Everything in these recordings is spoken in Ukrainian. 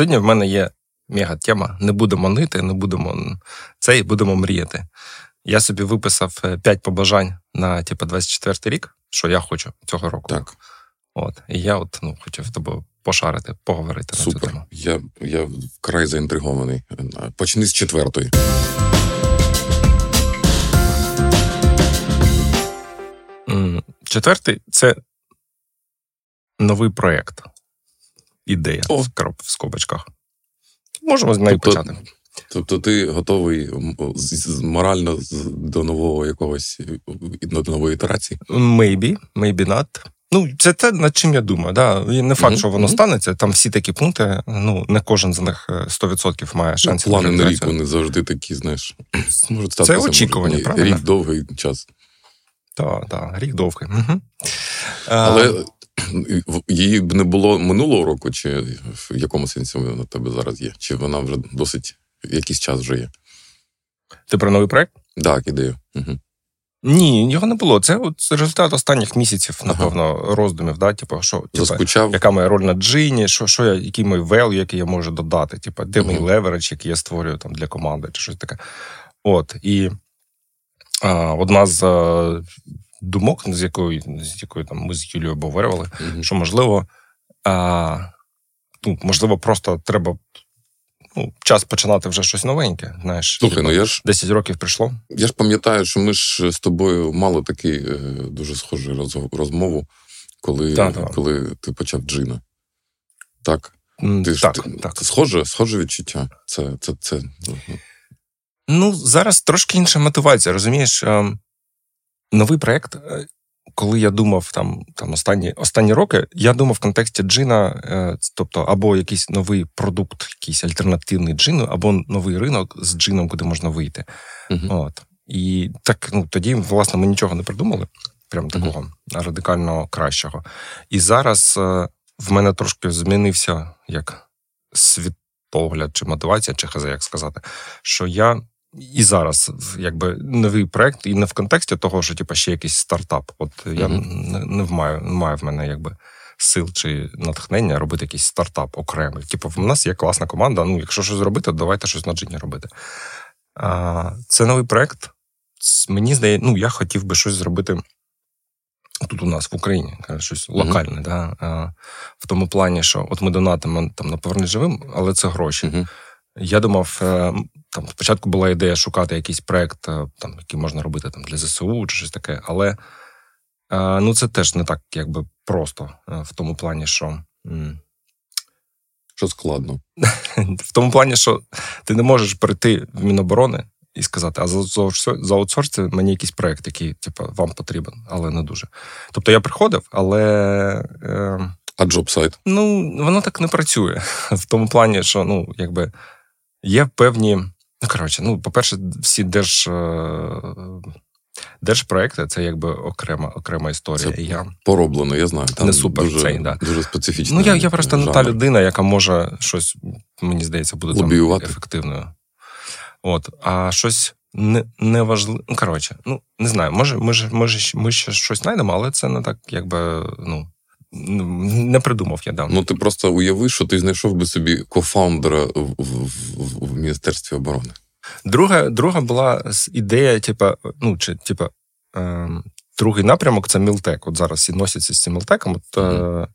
Сьогодні в мене є мега тема. Не будемо нити, не будемо це і будемо мріяти. Я собі виписав 5 е, побажань на типу, 24 рік, що я хочу цього року. Так. От. І я от ну, хотів тобою пошарити, поговорити Супер. на цю тему. Я я вкрай заінтригований. Почни з четвертої. Четвертий це новий проєкт. Ідея О. в скобочках. Можемо з нею тобто, почати. Тобто ти готовий морально до нового якогось до нової ітерації? Maybe, maybe not. Ну, це те, над чим я думаю. Да. Не факт, mm-hmm. що воно станеться. Там всі такі пункти, ну не кожен з них 100% е, має шанс. Ну, плани на рік вони завжди такі, знаєш. Можуть Це очікування, може, правильно? Рік довгий час. Так, так, рік довгий. Угу. Але її б не було минулого року, чи в якому сенсі вона в тебе зараз є? Чи вона вже досить якийсь час вже є? Ти про новий проект? Так, ідею. Угу. Ні, його не було. Це от результат останніх місяців, напевно, ага. роздумів. Да? Типу, що, типу, яка моя роль на Джині, що що я, який мій value, який я можу додати, типу, де ага. мій leverage, який я створюю там для команди, чи щось таке. От. І а, одна з а, думок, з якою з якою там ми з Юлією обговорювали, ага. що можливо, а, ну, можливо, просто треба ну, час починати вже щось новеньке. Знаєш, Слухай, ну я ж 10 років прийшло. Я ж пам'ятаю, що ми ж з тобою мали такий е, дуже схожий розмову, коли так, так. коли ти почав джина. Так? Ти ж, так, ти. Схоже, схоже відчуття. Це, це, це, ну, ну, зараз трошки інша мотивація. Розумієш, ем, новий проєкт е, коли я думав там там останні останні роки, я думав в контексті джина, е, тобто або якийсь новий продукт, якийсь альтернативний джину, або новий ринок з джином, куди можна вийти. Uh-huh. От. І так ну тоді, власне, ми нічого не придумали, прям такого uh-huh. радикально кращого. І зараз е, в мене трошки змінився як світогляд чи мотивація, чи хаза, як сказати, що я і зараз, якби новий проект, і не в контексті того, що типу, ще якийсь стартап. От mm-hmm. я не, не маю, не маю в мене якби сил чи натхнення робити якийсь стартап окремий. Типу, в нас є класна команда. Ну, якщо щось зробити, давайте щось на джині робити. А, Це новий проект. Мені здається, ну я хотів би щось зробити. Тут у нас в Україні щось локальне, mm-hmm. да? а, в тому плані, що от ми донатимо там на повернення живим, але це гроші. Mm-hmm. Я думав, е, там спочатку була ідея шукати якийсь проект, е, там, який можна робити там, для ЗСУ чи щось таке, але е, ну, це теж не так якби просто в тому плані, що. Що складно. В тому плані, що ти не можеш прийти в Міноборони і сказати, а за аутсорс мені якийсь проект, який типу, вам потрібен, але не дуже. Тобто я приходив, але. Е, а джоб-сайт? Ну, воно так не працює. В тому плані, що ну, якби Є певні. Ну, коротше, ну, по-перше, всі держ. Е, держпроекти це якби окрема окрема історія. Це я Пороблено, я знаю. Там не супер дуже, цей, да. дуже специфічно. Ну, я я просто не та людина, яка може щось, мені здається, буде там ефективною. От, А щось не, не. Ну, коротше, ну не знаю, може, ми ж ми, ми ще щось знайдемо, але це не так, якби, ну. Не придумав я да. Ну ти просто уяви, що ти знайшов би собі кофаундера в, в, в Міністерстві оборони. Друга друга була ідея, типа, ну, чи типа, е, другий напрямок це Мілтек. От зараз всі носяться з цим Мілтеком. От, mm-hmm. е,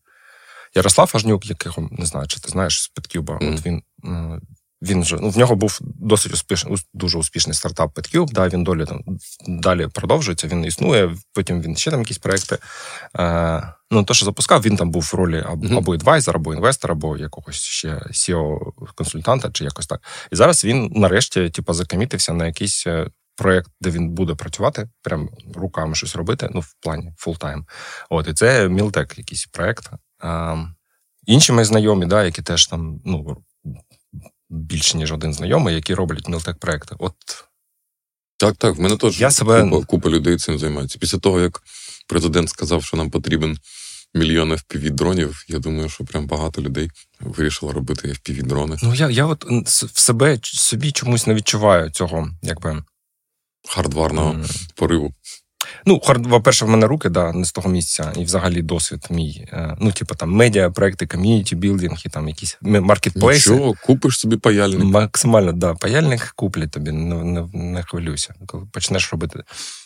Ярослав Ажнюк, якого не знаю, чи ти знаєш з Петкюба, mm-hmm. от він е, він вже ну, в нього був досить успішний, дуже успішний стартап PetCube, да, Він долі там далі продовжується. Він існує. Потім він ще там якісь проекти. Е, Ну, то, що запускав, він там був в ролі або mm-hmm. або advisor, або інвестора, або якогось ще SEO консультанта чи якось так. І зараз він нарешті, типу, за commit ився на якийсь е, проєкт, де він буде працювати, прям руками щось робити. Ну, в плані full-time. От і це miltech, якийсь проєкт. А, Інші мої знайомі, да, які теж там ну, більше, ніж один знайомий, які роблять мілтек проекти. От так, так. В мене теж я себе... купа, купа людей цим займається. Після того, як президент сказав, що нам потрібен мільйон fpv дронів, я думаю, що прям багато людей вирішило робити fpv дрони. Ну я я от в себе собі чомусь не відчуваю цього, якби хардварного mm. пориву. Ну, по-перше, в мене руки, да, не з того місця, і взагалі досвід мій. Е, ну, типу, там медіа, проекти, ком'юніті білдинг і там якісь маркетплейси. Нічого, купиш собі паяльник. Максимально, да, паяльник куплять тобі, не, не, не хвилюйся, коли почнеш робити.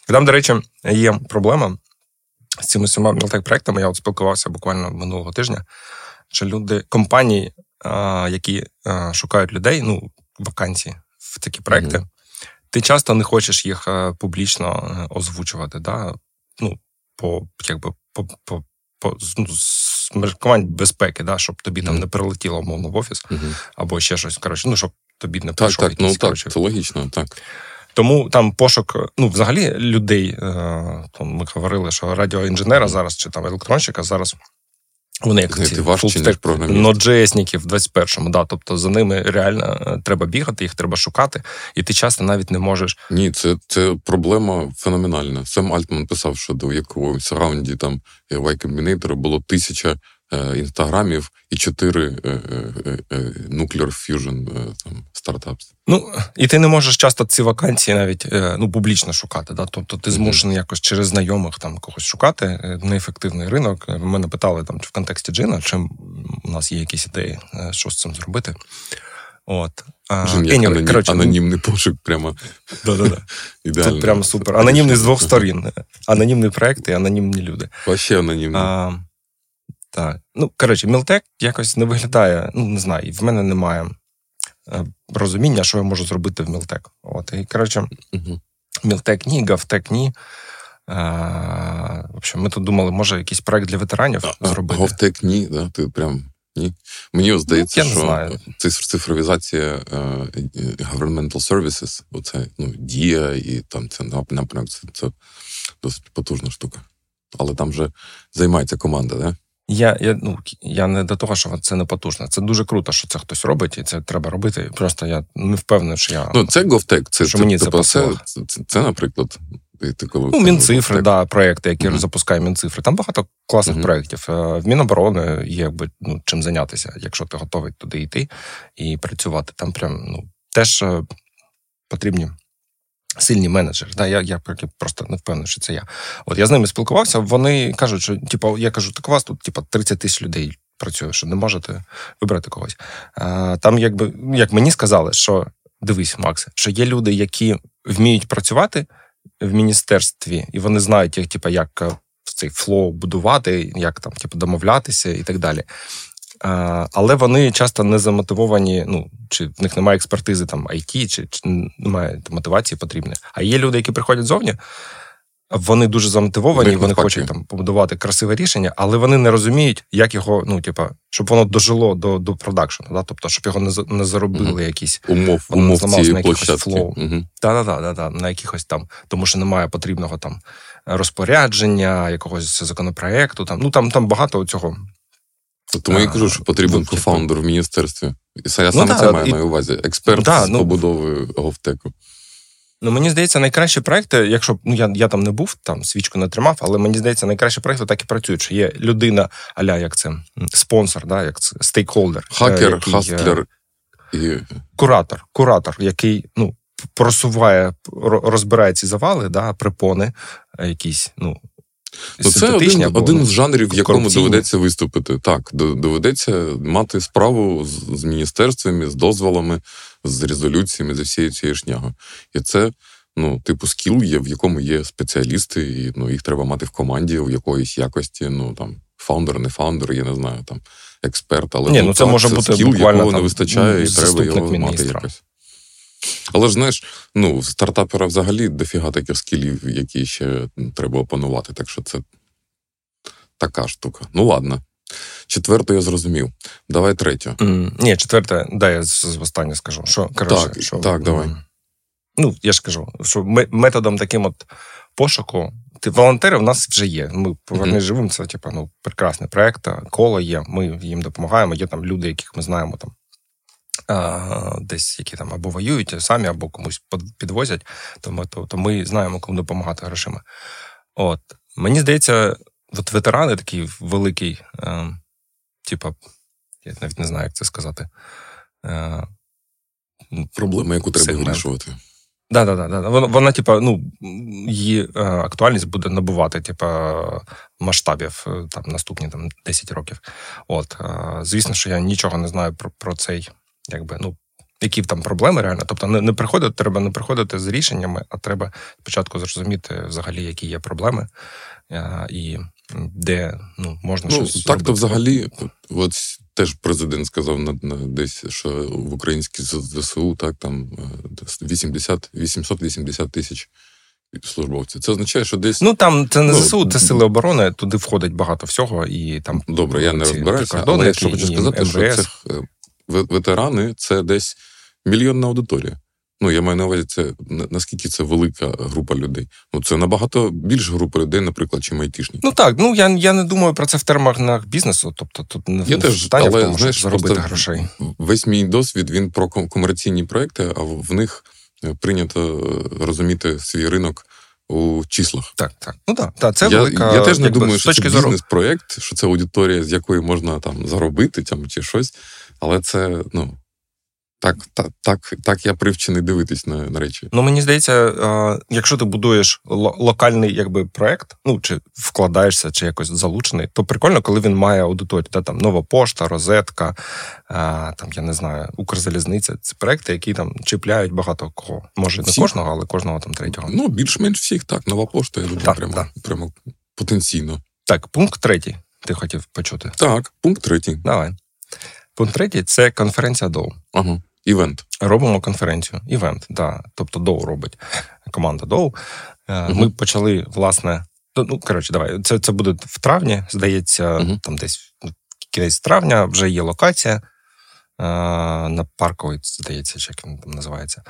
Там, до речі, є проблема з цими всіма мілтек проектами. Я от спілкувався буквально минулого тижня, що люди, компанії, які шукають людей, ну, вакансії в такі проекти. Mm-hmm ти часто не хочеш їх е, публічно е, озвучувати, да? ну, по якби по, по, по ну, з міркувань безпеки, да? щоб тобі mm-hmm. там не прилетіло умовно в офіс mm-hmm. або ще щось. Коротше, ну, щоб тобі не прийшов. Так, так, ну так, це логічно, так. Тому там пошук, ну, взагалі, людей, е, там ми говорили, що радіоінженера зараз чи там електронщика зараз вони як ці ноджесників в 21-му, да, тобто за ними реально е, треба бігати, їх треба шукати, і ти часто навіть не можеш. Ні, це це проблема феноменальна. Сам Альтман писав, що до якогось раунді там Y Combinator було тисяча інстаграмів і чотири е, е, Nuclear Fusion там стартапс. Ну і ти не можеш часто ці вакансії навіть ну публічно шукати. Да? Тобто ти змушений mm-hmm. якось через знайомих там когось шукати. Неефективний ринок. Мене питали там в контексті Джина, чим у нас є якісь ідеї, що з цим зробити. От. Джин, як анонім, коротше, анонімний пошук, прямо. Да-да-да. Ідеально. Тут прямо супер. Анонімний з двох сторін. Анонімний проект і анонімні люди. Вообще анонімний. А, так. Ну, коротше, Мілтек якось не виглядає, ну, не знаю, в мене немає е, розуміння, що я можу зробити в Мілтек. От, і, коротше. Мілтек ні, Гавтек ні. А, е, в общем, ми тут думали, може, якийсь проект для ветеранів а, зробити. Говтек ні, да? Ти прям ні. Мені здається, ну, що цифровізація uh, governmental services, оце ну, дія і там це напрямок, це, це досить потужна штука. Але там вже займається команда, да? Я я, ну, я не до того, що це не потужно. Це дуже круто, що це хтось робить, і це треба робити. Просто я не впевнений, що я. Ну, це GovTech, це що це, мені це, це, це, це, наприклад. Ти коли ну, Мінцифри, да, проекти, які mm-hmm. запускає Мінцифри. Там багато класних mm-hmm. проєктів. Е, в Міноборони є якби ну, чим зайнятися, якщо ти готовий туди йти і працювати. Там прям ну, теж е, потрібні Сильні менеджери, да, я я просто не впевнений, що це я. От я з ними спілкувався. Вони кажуть, що типу, я кажу, так у вас тут типу, 30 тисяч людей працює, що не можете вибрати когось. А, Там, якби як мені сказали, що дивись, Макс, що є люди, які вміють працювати в міністерстві, і вони знають, як типу, як е, цей flow будувати, як там типу, домовлятися і так далі. Але вони часто не замотивовані, ну чи в них немає експертизи там IT, чи, чи немає мотивації потрібної. А є люди, які приходять зовні, вони дуже замотивовані, вони хочуть там побудувати красиве рішення, але вони не розуміють, як його, ну типа, щоб воно дожило до до production у, да? тобто, щоб його не не зарубили угу. якісь умов, умов на якихось flow. Угу. Да, да, да, да, на якихось там, тому що немає потрібного там розпорядження, якогось законопроекту. Там ну там там багато цього тому я кажу, що потрібен co-founder в міністерстві. І я ну, саме це маю на увазі. Експерт да, з ну, побудови GovTech у. Ну, мені здається, найкращі проекти, якщо ну я я там не був, там свічку не тримав, але мені здається, найкращі проекти так і працюють. що Є людина, аля, як це спонсор, да, як це stakeholder. Hacker, який, hustler і куратор, куратор, який ну, просуває, розбирає ці завали, да, припони, якісь, ну, Ну, Це один або, один з жанрів, в якому доведеться виступити. Так, доведеться мати справу з, з міністерствами, з дозволами, з резолюціями, з всією цією шнягою. І це, ну, типу, скіл є, в якому є спеціалісти, і ну, їх треба мати в команді у якоїсь якості. Ну там фаундер, не фаундер, я не знаю, там експерт, але Ні, ну, це може бути скіл, буквально якого не вистачає, і треба його мати якось. Але ж знаєш, ну, в стартапера взагалі дофіга таких скілів, які ще треба опанувати. Так що це така штука. Ну, ладно. Четверту я зрозумів. Давай третю. Mm, ні, четверте, дай я останнє скажу. Що, коротше, Так, що, так, давай. Ну, я ж кажу, що методом таким от пошуку. Ти волонтери в нас вже є. Ми поверни mm-hmm. живим. Це типу, ну, прекрасний проект, коло є. Ми їм допомагаємо. Є там люди, яких ми знаємо там десь які там або воюють самі, або комусь підвозять, то ми, то, то ми знаємо, кому допомагати грошима. От. Мені здається, от ветерани такий великий, е, типа, я навіть не знаю, як це сказати. Е, Проблема, яку треба вирішувати. Да, да, да, Вона, вона типа, ну, її е, актуальність буде набувати, типа, масштабів е, там наступні там 10 років. От, е, звісно, що я нічого не знаю про про цей, якби, ну, які там проблеми реально. Тобто, не не приходити, треба не приходити з рішеннями, а треба спочатку зрозуміти взагалі, які є проблеми, е, і де ну, можна ну, щось. Так, то взагалі, от теж президент сказав на, на десь, що в українській ЗСУ так там 80, е, 880 тисяч службовців. Це означає, що десь ну там це не ну, ЗСУ, це сили оборони. Туди входить багато всього, і там добре. Я не розбираюся, але якщо хочу сказати, що це ветерани це десь мільйонна аудиторія. Ну, я маю на увазі, це наскільки це велика група людей. Ну, це набагато більша група людей, наприклад, чим айтішні. Ну так, ну я я не думаю про це в термах бізнесу. Тобто тут не я теж, але, в тому, знаєш, заробити грошей. Весь мій досвід він про комерційні проекти, а в них е, прийнято розуміти свій ринок. У числах. Так, так. Ну так, так це я, велика. Я теж не думаю, що це бізнес-проєкт, що це аудиторія, з якої можна там заробити там, чи щось. Але це, ну, так, так, так, так я привчений дивитись на на речі. Ну мені здається, якщо ти будуєш локальний якби проект, ну чи вкладаєшся, чи якось залучений, то прикольно, коли він має аудиторію. Та, там нова пошта, розетка, там я не знаю, Укрзалізниця. Це проекти, які там чіпляють багато кого. Може всіх? не кожного, але кожного там третього. Ну більш-менш всіх так. Нова пошта я думаю, так, прямо, так. прямо потенційно. Так, пункт третій. Ти хотів почути? Так, пункт третій. Давай. Пункт третій це конференція Доу. Ага. Event. Робимо конференцію. Event, да. Тобто Доу робить команда Доу. Uh-huh. Ми почали, власне, ну, ну коротше, давай. Це це буде в травні, здається, uh-huh. там десь кінець травня вже є локація. Е, на парковій, здається, чи як він там називається.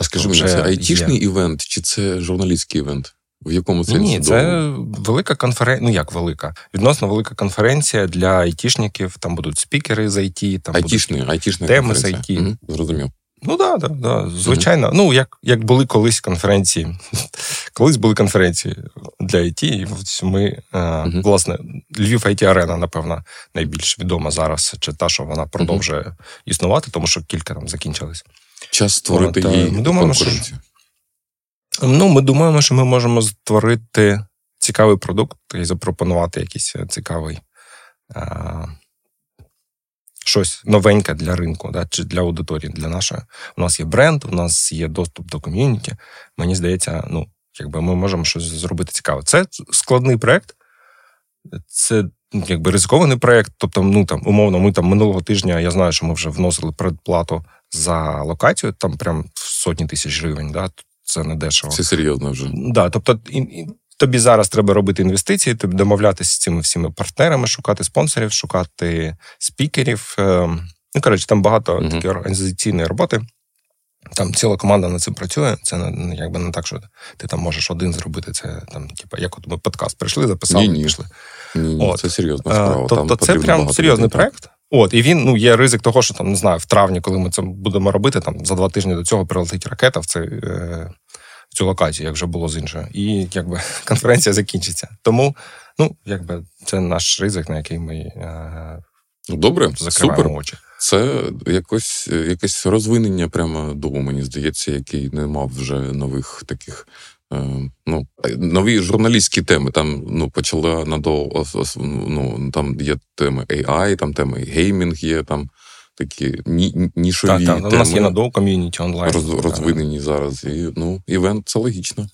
Скажи мені, це айтішний є... event, чи це журналістський event? В якому сенсі? Ні, це велика конференція. Ну як велика? Відносно велика конференція для айтішників. Там будуть спікери з IT, там айтішні, будуть айтішні теми з IT. Угу, Зрозумів. Ну так, да, да, да, звичайно. Угу. Ну, як як були колись конференції. Колись були конференції для IT. і Ми, угу. власне, Львів IT Арена, напевно, найбільш відома зараз, чи та, що вона продовжує існувати, тому що кілька там закінчились. Час створити От, її. Ми думаємо, що Ну, ми думаємо, що ми можемо створити цікавий продукт і запропонувати якийсь е, цікавий а, щось новеньке для ринку, да, чи для аудиторії, для нашої. У нас є бренд, у нас є доступ до ком'юніті. Мені здається, ну, якби ми можемо щось зробити цікаве. Це складний проект, це якби ризикований проект. Тобто, ну там умовно, ми там минулого тижня я знаю, що ми вже вносили предплату за локацію, там прям сотні тисяч гривень. Да, це не дешево. Це серйозно вже. Да, тобто і, і, тобі зараз треба робити інвестиції, тобі домовлятися з цими всіми партнерами, шукати спонсорів, шукати спікерів. Ем, ну коротше, там багато uh такої організаційної роботи. Там ціла команда над цим працює. Це не якби не так, що ти там можеш один зробити. Це там, типу, як от ми подкаст прийшли, записали, ні, пішли. Ні, ні, От. Це серйозна е, справа. Тобто, там це прям серйозний проект. От, і він ну є ризик того, що там не знаю, в травні, коли ми це будемо робити, там за два тижні до цього прилетить ракета в цей, е, в цю локацію, як вже було з іншою, і якби конференція закінчиться. Тому, ну якби це наш ризик, на який ми е, ну, добре закриваємо супер. очі. Це якось якесь розвинення прямо дому, мені здається, який не мав вже нових таких Е, ну, нові журналістські теми. Там ну, почала надовго ну, там є теми AI, там теми gaming є, там такі ні, нішеві так, так, теми. У нас є надовго ком'юніті онлайн. Роз, розвинені зараз. І ну, івент це логічно.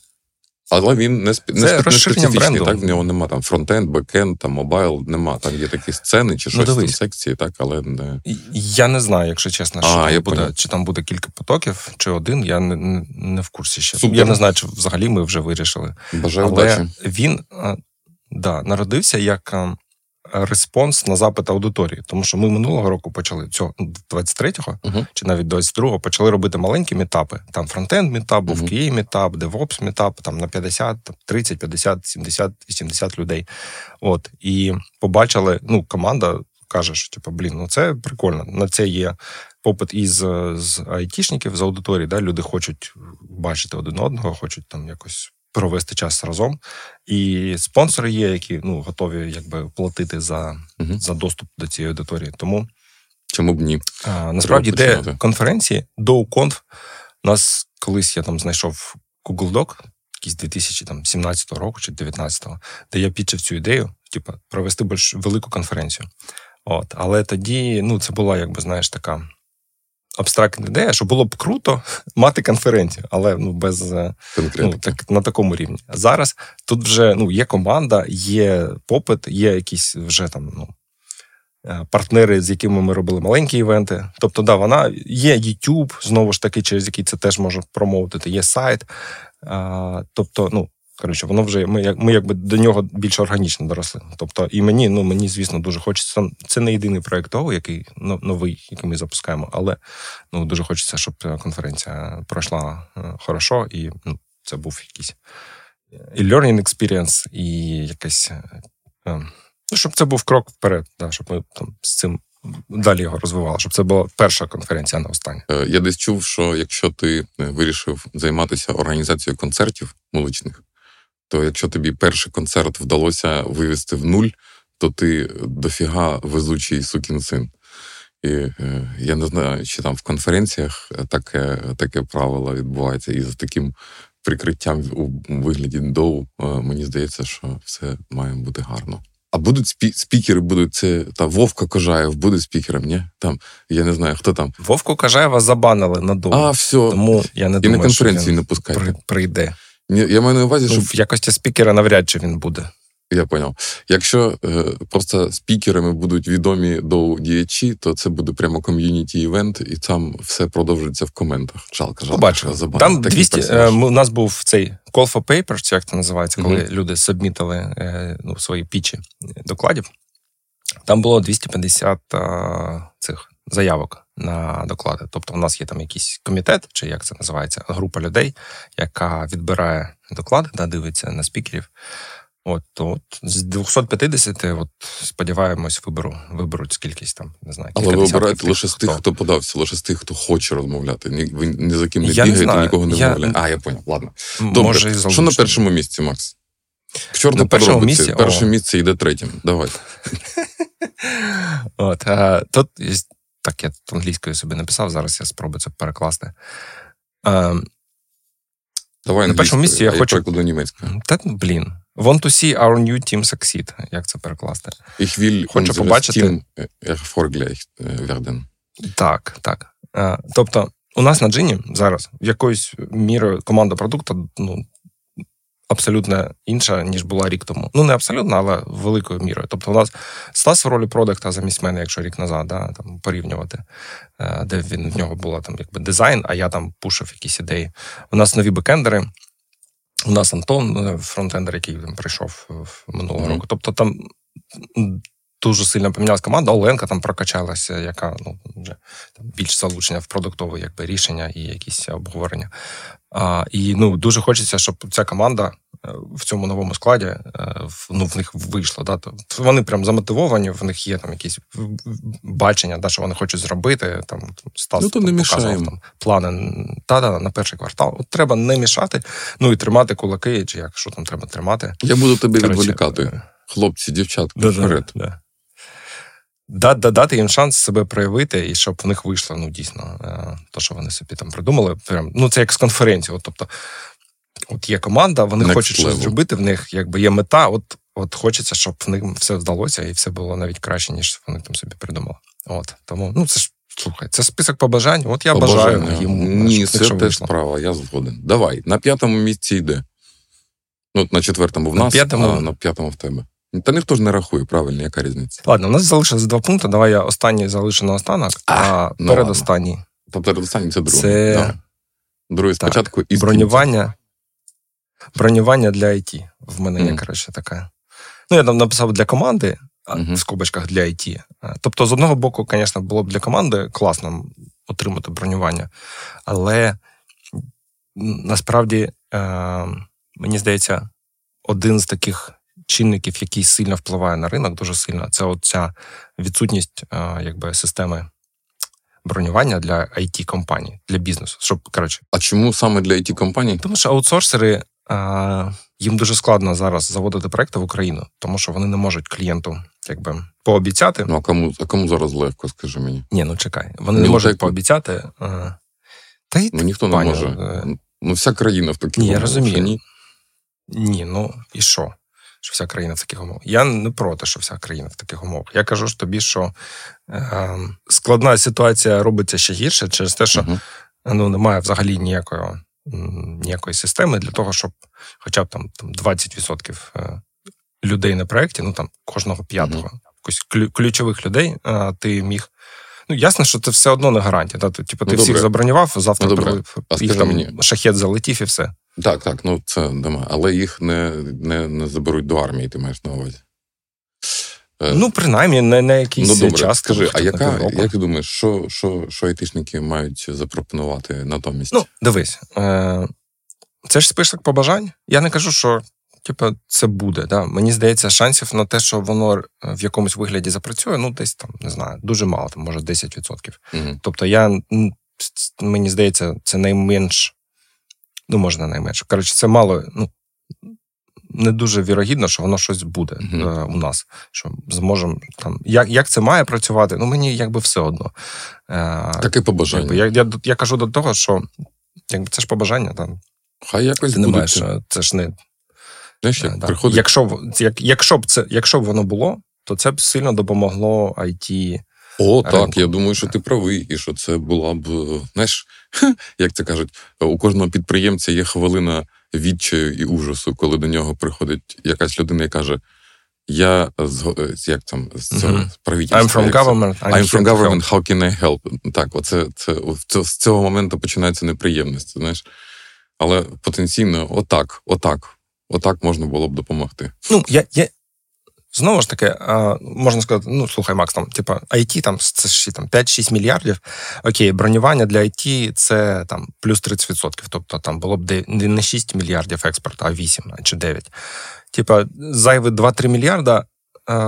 Але він не спе... не, не специфічний, бренду. так в нього нема там фронтенд, бекенд, там мобайл, нема. Там є такі сцени чи ну, щось ну, там секції, так, але не. Я не знаю, якщо чесно, що а, там буде, чи там буде кілька потоків, чи один, я не не в курсі ще. Супер. Я не знаю, чи взагалі ми вже вирішили. Бажаю але удачі. він да, народився як респонс на запит аудиторії. Тому що ми минулого року почали цього 23-го uh-huh. чи навіть 22-го почали робити маленькі мітапи. Там фронтенд мітап, був uh-huh. QA мітап, DevOps мітап, там на 50, 30, 50, 70, 80 людей. От і побачили, ну, команда каже, що типу, блін, ну це прикольно. На це є попит із з айтішників з аудиторії. Да, Люди хочуть бачити один одного, хочуть там якось провести час разом. І спонсори є, які ну, готові якби платити за угу. за доступ до цієї аудиторії. Тому чому б ні? А, Насправді, де конференції, DoConf, У нас колись я там знайшов Google Doc, якийсь 2017 року чи 2019, де я підчив цю ідею, типу, провести більш велику конференцію. От, Але тоді ну, це була, якби знаєш, така абстрактна ідея, що було б круто мати конференцію, але ну, без е, ну, так, на такому рівні. Зараз тут вже ну, є команда, є попит, є якісь вже там ну, е, партнери, з якими ми робили маленькі івенти. Тобто, да, вона є YouTube, знову ж таки, через який це теж може промовити, є сайт. А, Тобто, ну, Коротше, воно вже ми як ми якби до нього більш органічно доросли. Тобто, і мені, ну мені, звісно, дуже хочеться. Це не єдиний проєкт того, який новий, який ми запускаємо, але ну дуже хочеться, щоб конференція пройшла е, хорошо, і ну, це був якийсь і learning experience, і якась. Е, ну, щоб це був крок вперед, да, щоб ми там з цим далі його розвивали, щоб це була перша конференція на остання. Е, я десь чув, що якщо ти вирішив займатися організацією концертів музичних, то якщо тобі перший концерт вдалося вивести в нуль, то ти дофіга везучий сукін син. І е, я не знаю, чи там в конференціях таке таке правило відбувається, і з таким прикриттям у вигляді доу, е, мені здається, що все має бути гарно. А будуть спі- спікери, будуть це та Вовка Кожаєв буде спікером, ні? Там я не знаю, хто там. Вовку Кожаєва забанили надовго. А, все. Тому я не і думаю, на конференції що він не пускайте. прийде. Я маю на увазі, ну, що в якості спікера навряд чи він буде. Я поняв. Якщо е, просто спікерами будуть відомі до діячі, то це буде прямо ком'юніті івент, і там все продовжується в коментах. Жалко, жалко. Побачимо. Там 200, е, у нас був цей call for papers, як це називається, коли mm-hmm. люди сабмітили е, ну, свої пічі докладів. Там було 250 е, цих заявок на доклади. Тобто, у нас є там якийсь комітет, чи як це називається, група людей, яка відбирає доклади, да, дивиться на спікерів. От, от з 250, от сподіваємось, виберу виберуть скількись там, не знаю. Але ви обираєте лише з тих, хто подався, лише з тих, хто хоче розмовляти. Ви ні за ким не я бігаєте, не нікого не я... вмовляєте. А, я поняв, ладно. Добре, Може, Що на першому місці, Макс? Чорно на першому місці перше місце йде третім. Давай. От, а, Тут так, я тут англійською собі написав, зараз я спробую це перекласти. А, Давай на першому місці я хочу. перекладу німецькою. Та, блін. Want to see our new team succeed. Як це перекласти? Ich will Хочу побачити. Team werden. Так, так. А, тобто, у нас на джині зараз якоюсь мірою команда продукту ну, абсолютно інша, ніж була рік тому. Ну, не абсолютно, але великою мірою. Тобто, у нас Стас в ролі продакта замість мене, якщо рік назад, да, там порівнювати, е, де він в нього була там якби дизайн, а я там пушив якісь ідеї. У нас нові бекендери. У нас Антон, е, фронтендер, який прийшов минулого mm-hmm. року. Тобто там дуже сильно помінялася команда. Оленка там прокачалася, яка ну вже там більш залучення в продуктове якби рішення і якісь обговорення. А, І ну дуже хочеться, щоб ця команда е, в цьому новому складі е, ну, в них вийшло. Да? Тобто вони прям замотивовані, в них є там якісь бачення, да, що вони хочуть зробити. Там Стас ну, то не показував там плани та, да, на перший квартал. От Треба не мішати, ну і тримати кулаки, чи як що там треба тримати. Я буду Короче, відволікати. Е, Хлопці, дівчатки, да, вперед. Да, дати їм шанс себе проявити, і щоб в них вийшло ну дійсно е, то, що вони собі там придумали. Прям ну це як з конференції. От, Тобто, от є команда, вони Next хочуть level. щось зробити. В них якби є мета. От от хочеться, щоб в них все вдалося, і все було навіть краще, ніж вони там собі придумали. От тому ну це ж. Слухай, це список побажань. От я Побажання. бажаю їм. Ні, це теж справа, я згоден. Давай, на п'ятому місці йде. Ну, на четвертому в на нас, п'ятому... а на п'ятому в тебе. Та ніхто ж не рахує, правильно, яка різниця? Ладно, у нас залишилось два пункти. Давай я останній залишу на останок, а, а ну, передостанній. Тобто передостанній це другий. Це... Да. Другий спочатку і бронювання. Бронювання для IT. В мене mm. є, коротше, така. Ну, я там написав для команди, mm-hmm. в скобочках для IT. Тобто, з одного боку, звісно, було б для команди класно отримати бронювання, але насправді, е, мені здається, один з таких чинників, який сильно впливає на ринок, дуже сильно, це оця відсутність якби системи бронювання для it компаній для бізнесу. Щоб коротше, а чому саме для it компаній Тому що аутсорсери їм дуже складно зараз заводити проекти в Україну, тому що вони не можуть клієнту якби пообіцяти. Ну а кому а кому зараз легко, скажи мені? Ні, ну чекай, вони Мілтеку. не можуть пообіцяти. Та й ну, ніхто пані, не може. Е, ну, вся країна в таких Ні, я розумію. Ні? ні, ну і що? Що вся країна в таких умовах. Я не проти, що вся країна в таких умовах. Я кажу ж тобі, що е, складна ситуація робиться ще гірше через те, що uh-huh. ну, немає взагалі ніякої ніякої системи для того, щоб хоча б там, там 20% е, людей на проєкті, ну там кожного п'ятого, якось ключових людей, е, ти міг Ну, ясно, що це все одно не гарантія. Та? Типу, ти ну, всіх забронював, завтра ну, добре. їх там мені. шахет залетів і все. Так, так, ну це нема. Але їх не не, не заберуть до армії, ти маєш на увазі. Е, ну, принаймні, не на якийсь ну, добре, час. Скажи, а яка, як ти думаєш, що що, що айтишники мають запропонувати натомість? Ну, дивись, е, це ж список побажань. Я не кажу, що типу, це буде. Да? Мені здається, шансів на те, що воно е, в якомусь вигляді запрацює, ну, десь там, не знаю, дуже мало, там, може 10%. Угу. Тобто, я, мені здається, це найменш, ну, можна найменше. Коротше, це мало, ну, не дуже вірогідно, що воно щось буде uh-huh. е, у нас. Що зможемо там. Як як це має працювати? Ну мені якби все одно. Е, Таке побажання. Якби, я, я я, кажу до того, що якби це ж побажання, там. Хай якось ти не маєш, це ж не Знаєш, як приходить... Якщо як, якщо б це, якщо б воно було, то це б сильно допомогло IT. О, ринку. так. Я думаю, що ти правий, і що це була б, знаєш, як це кажуть, у кожного підприємця є хвилина відчаю і ужасу, коли до нього приходить якась людина і каже: Я з як там з цього mm-hmm. правительства. I'm from government. I'm, I'm from government, how can I help? Так, оце це з цього моменту починається неприємність, знаєш. Але потенційно, отак, отак. Отак можна було б допомогти. Ну, я, я... Знову ж таки, можна сказати, ну слухай, Макс, там, типа, IT там це ще там 5-6 мільярдів. Окей, бронювання для IT це там плюс 30%. Тобто там було б не 6 мільярдів експорту, а 8 чи 9. Типа, зайві 2-3 мільярда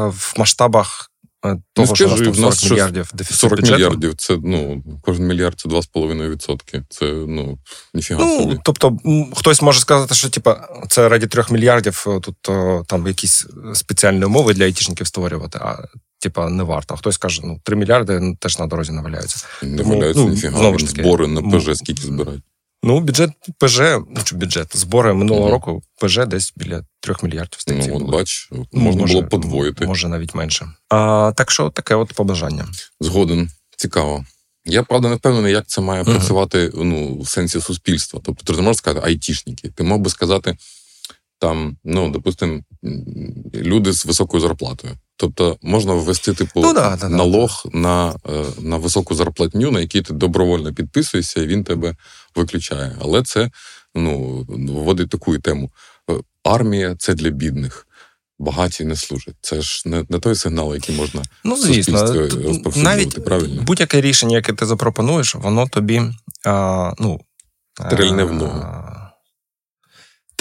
в масштабах Того, ну, що у нас 40 мільярдів дефіцит 40 бюджету. мільярдів це ну кожен мільярд це 2,5%. Це ну ніфіга ну, собі. Тобто, хтось може сказати, що типа це раді 3 мільярдів тут там якісь спеціальні умови для айтішників створювати. А типа не варто. А хтось каже, ну 3 мільярди ну, теж на дорозі наваляються. Не Тому, валяються ну, ніфіга. Збори на ПЖ скільки збирають. Ну, бюджет ПЖ, ну чи бюджет, збори минулого угу. року ПЖ десь біля трьох мільярдів статті. Ну, от бач, ну, можна може, було подвоїти. Може навіть менше. А, Так що таке от побажання. Згоден. Цікаво. Я правда не впевнений, як це має uh працювати ну, в сенсі суспільства. Тобто, ти не можеш сказати айтішники. Ти мог би сказати, там, ну, допустимо, люди з високою зарплатою. Тобто можна ввести типу ну, да, да, налог да. на е, на високу зарплатню, на який ти добровольно підписуєшся, і він тебе виключає. Але це ну, вводить таку тему. Е, армія це для бідних. Багаті не служать. Це ж не не той сигнал, який можна ну, звісно, навіть правильно. будь-яке рішення, яке ти запропонуєш, воно тобі а, ну, Стрельне в ногу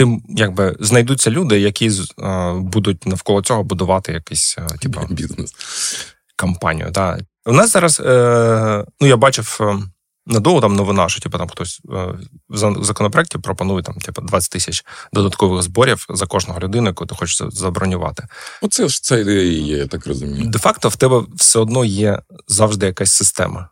тим якби знайдуться люди, які а, будуть навколо цього будувати якийсь типу, бізнес кампанію. Да. У нас зараз е, ну я бачив е, надовго там новина, що типу, там хтось е, в законопроекті пропонує там, типу, 20 тисяч додаткових зборів за кожного людину, яку ти хочеш забронювати. Оце ж ця ідея є, я так розумію. Де факто в тебе все одно є завжди якась система.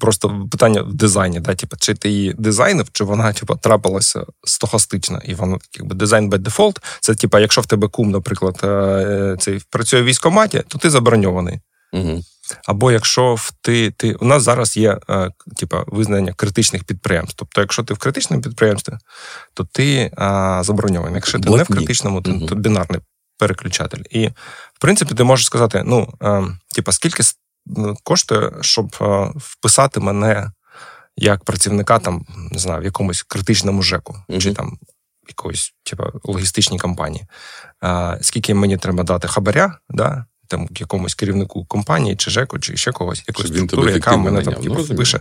Просто питання в дизайні, да, типу, чи ти її дизайнив, чи вона типу, трапилася стохастично, і воно якби дизайн by default. Це типу, якщо в тебе кум, наприклад, е, цей працює в військоматі, то ти заброньований. Угу. Або якщо в ти, ти у нас зараз є е, типу, визнання критичних підприємств. Тобто, якщо ти в критичному підприємстві, то ти а, заброньований. Якщо ти Блатні. не в критичному, то, угу. то бінарний переключатель. І в принципі, ти можеш сказати: ну, е, типу, скільки коштує, щоб е, вписати мене як працівника там, не знаю, в якомусь критичному ЖЕКу uh чи там якоїсь типу, логістичній компанії. Скільки мені треба дати хабаря, да? там якомусь керівнику компанії, чи ЖЕКу, чи ще когось, якоїсь структури, яка мене там типу, пише.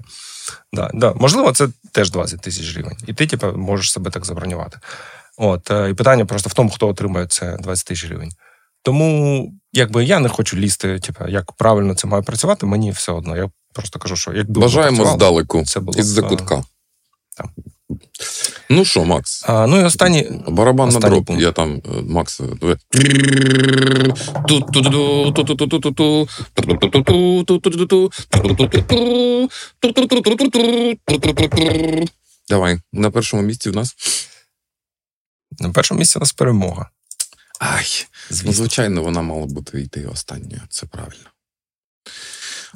Да, да. Можливо, це теж 20 тисяч гривень. І ти, типу, можеш себе так забронювати. От, е, І питання просто в тому, хто отримує це 20 тисяч гривень. Тому, якби я не хочу лізти, типу, як правильно це має працювати, мені все одно. Я просто кажу, що якби бажаємо здалеку це було із закутка. Ну що, Макс? А, Ну і останній барабан на дроп. Пункт. Я там е, Макс. Давай. На першому місці в нас. На першому місці у нас перемога. Ай, ну, звичайно, вона мала бути йти останньою. Це правильно.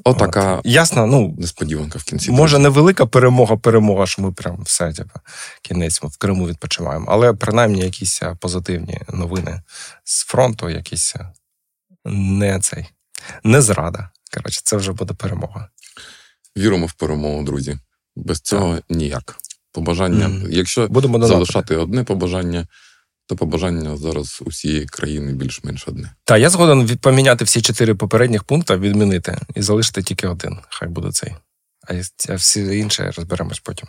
Отака От. Ясно, ну несподіванка в кінці. Може, невелика перемога, перемога, що ми прям все, типу, кінець ми в Криму відпочиваємо. Але принаймні якісь позитивні новини з фронту, якісь не цей, не зрада. Коротше, це вже буде перемога. Віримо в перемогу, друзі. Без цього ніяк. Побажання, mm. якщо Будемо залишати одне побажання, то побажання зараз усієї країни більш-менш одне. Та я згоден поміняти всі чотири попередніх пункти, відмінити і залишити тільки один. Хай буде цей. А всі інші розберемось потім.